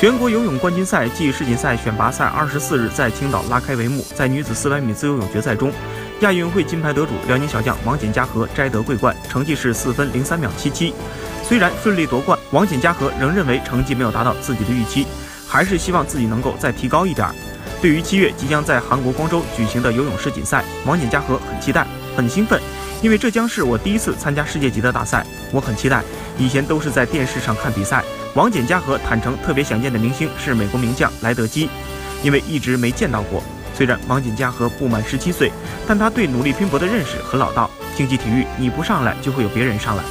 全国游泳冠军赛暨世锦赛选拔赛二十四日在青岛拉开帷幕。在女子四百米自由泳决赛中，亚运会金牌得主辽宁小将王简嘉禾摘得桂冠，成绩是四分零三秒七七。虽然顺利夺冠，王简嘉禾仍认为成绩没有达到自己的预期，还是希望自己能够再提高一点。对于七月即将在韩国光州举行的游泳世锦赛，王简嘉禾很期待，很兴奋，因为这将是我第一次参加世界级的大赛，我很期待。以前都是在电视上看比赛。王简嘉禾坦诚，特别想见的明星是美国名将莱德基，因为一直没见到过。虽然王简嘉禾不满十七岁，但他对努力拼搏的认识很老道。竞技体育，你不上来，就会有别人上来。